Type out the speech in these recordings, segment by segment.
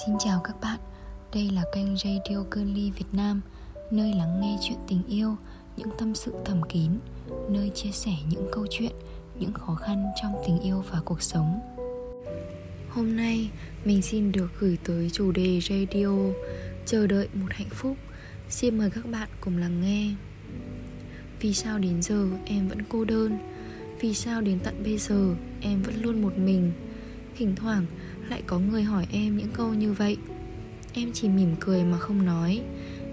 Xin chào các bạn, đây là kênh Radio Girly Việt Nam Nơi lắng nghe chuyện tình yêu, những tâm sự thầm kín Nơi chia sẻ những câu chuyện, những khó khăn trong tình yêu và cuộc sống. Hôm nay mình xin được gửi tới chủ đề radio Chờ đợi một hạnh phúc. Xin mời các bạn cùng lắng nghe. Vì sao đến giờ em vẫn cô đơn? Vì sao đến tận bây giờ em vẫn luôn một mình? Thỉnh thoảng lại có người hỏi em những câu như vậy. Em chỉ mỉm cười mà không nói.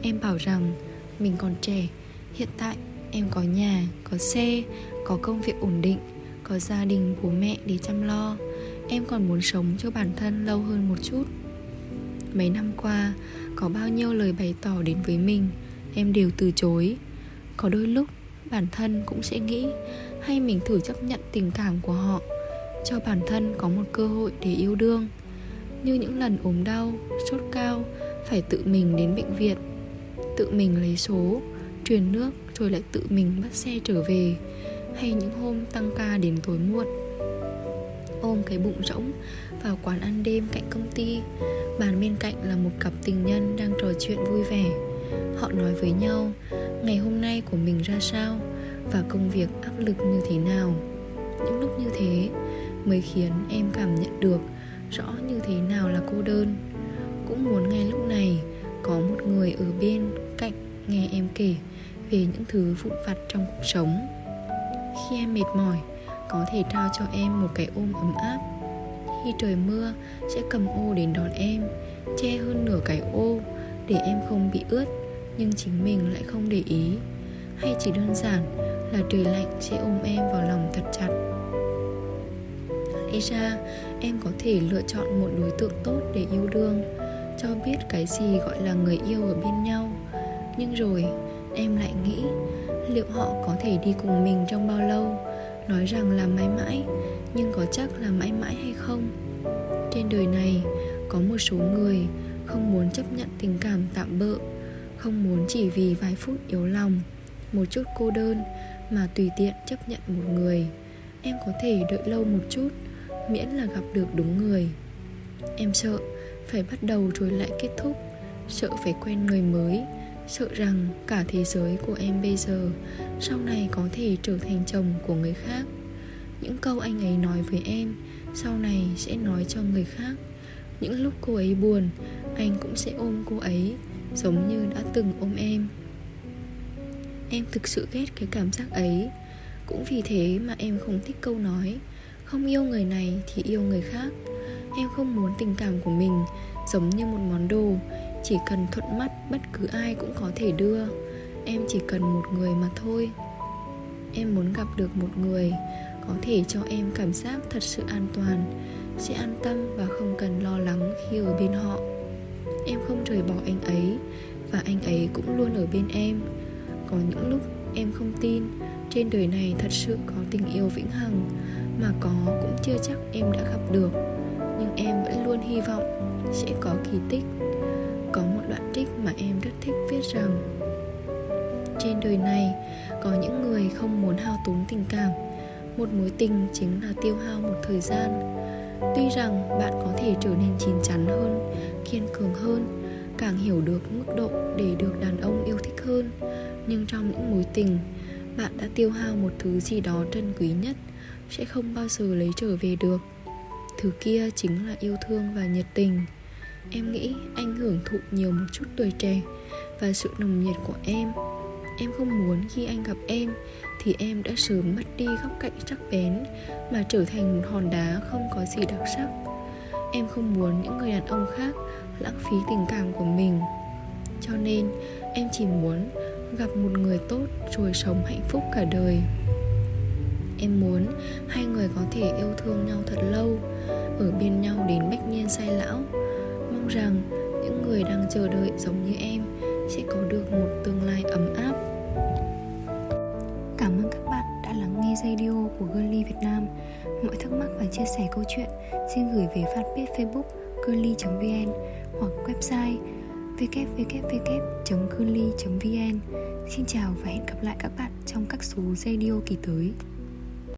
Em bảo rằng mình còn trẻ Hiện tại em có nhà, có xe, có công việc ổn định Có gia đình bố mẹ để chăm lo. Em còn muốn sống cho bản thân lâu hơn một chút. Mấy năm qua Có bao nhiêu lời bày tỏ đến với mình Em đều từ chối. Có đôi lúc bản thân cũng sẽ nghĩ Hay mình thử chấp nhận tình cảm của họ cho bản thân có một cơ hội để yêu đương. Như những lần ốm đau, sốt cao, phải tự mình đến bệnh viện, tự mình lấy số, truyền nước rồi lại tự mình bắt xe trở về, hay những hôm tăng ca đến tối muộn. Ôm cái bụng rỗng vào quán ăn đêm cạnh công ty, bàn bên cạnh là một cặp tình nhân đang trò chuyện vui vẻ. Họ nói với nhau, ngày hôm nay của mình ra sao và công việc áp lực như thế nào? Những lúc như thế mới khiến em cảm nhận được rõ như thế nào là cô đơn. Cũng muốn ngay lúc này có một người ở bên cạnh nghe em kể về những thứ vụn vặt trong cuộc sống. Khi em mệt mỏi, có thể trao cho em một cái ôm ấm áp. Khi trời mưa, sẽ cầm ô đến đón em, che hơn nửa cái ô để em không bị ướt, nhưng chính mình lại không để ý. Hay chỉ đơn giản là trời lạnh sẽ ôm em vào lòng thật chặt. Aisha, em có thể lựa chọn một đối tượng tốt để yêu đương cho biết cái gì gọi là người yêu ở bên nhau. Nhưng rồi em lại nghĩ liệu họ có thể đi cùng mình trong bao lâu? Nói rằng là mãi mãi nhưng có chắc là mãi mãi hay không? Trên đời này có một số người không muốn chấp nhận tình cảm tạm bợ không muốn chỉ vì vài phút yếu lòng một chút cô đơn mà tùy tiện chấp nhận một người. Em có thể đợi lâu một chút miễn là gặp được đúng người. Em sợ phải bắt đầu rồi lại kết thúc, sợ phải quen người mới, sợ rằng cả thế giới của em bây giờ sau này có thể trở thành chồng của người khác. Những câu anh ấy nói với em sau này sẽ nói cho người khác. Những lúc cô ấy buồn, anh cũng sẽ ôm cô ấy, giống như đã từng ôm em. Em thực sự ghét cái cảm giác ấy. Cũng vì thế mà em không thích câu nói không yêu người này thì yêu người khác. Em không muốn tình cảm của mình giống như một món đồ. Chỉ cần thuận mắt, bất cứ ai cũng có thể đưa. Em chỉ cần một người mà thôi. Em muốn gặp được một người có thể cho em cảm giác thật sự an toàn, sẽ an tâm và không cần lo lắng khi ở bên họ. Em không rời bỏ anh ấy và anh ấy cũng luôn ở bên em. Có những lúc em không tin. Trên đời này thật sự có tình yêu vĩnh hằng, mà có cũng chưa chắc em đã gặp được. Nhưng em vẫn luôn hy vọng sẽ có kỳ tích, có một đoạn trích mà em rất thích viết rằng, trên đời này có những người không muốn hao tốn tình cảm. Một mối tình chính là tiêu hao một thời gian. Tuy rằng bạn có thể trở nên chín chắn hơn, kiên cường hơn càng hiểu được mức độ để được đàn ông yêu thích hơn. Nhưng trong những mối tình, bạn đã tiêu hao một thứ gì đó trân quý nhất, sẽ không bao giờ lấy trở về được. Thứ kia chính là yêu thương và nhiệt tình. Em nghĩ anh hưởng thụ nhiều một chút tuổi trẻ và sự nồng nhiệt của em. Em không muốn khi anh gặp em thì em đã sớm mất đi góc cạnh sắc bén mà trở thành một hòn đá không có gì đặc sắc. Em không muốn những người đàn ông khác lãng phí tình cảm của mình. Cho nên, em chỉ muốn gặp một người tốt rồi sống hạnh phúc cả đời. Em muốn hai người có thể yêu thương nhau thật lâu, ở bên nhau đến bách niên sai lão. Mong rằng những người đang chờ đợi giống như em sẽ có được một tương lai ấm áp. Cảm ơn các bạn đã lắng nghe radio của Girly Việt Nam. Mọi thắc mắc và chia sẻ câu chuyện, xin gửi về fanpage facebook curly.vn hoặc website www.curly.vn Xin chào và hẹn gặp lại các bạn trong các số radio kỳ tới.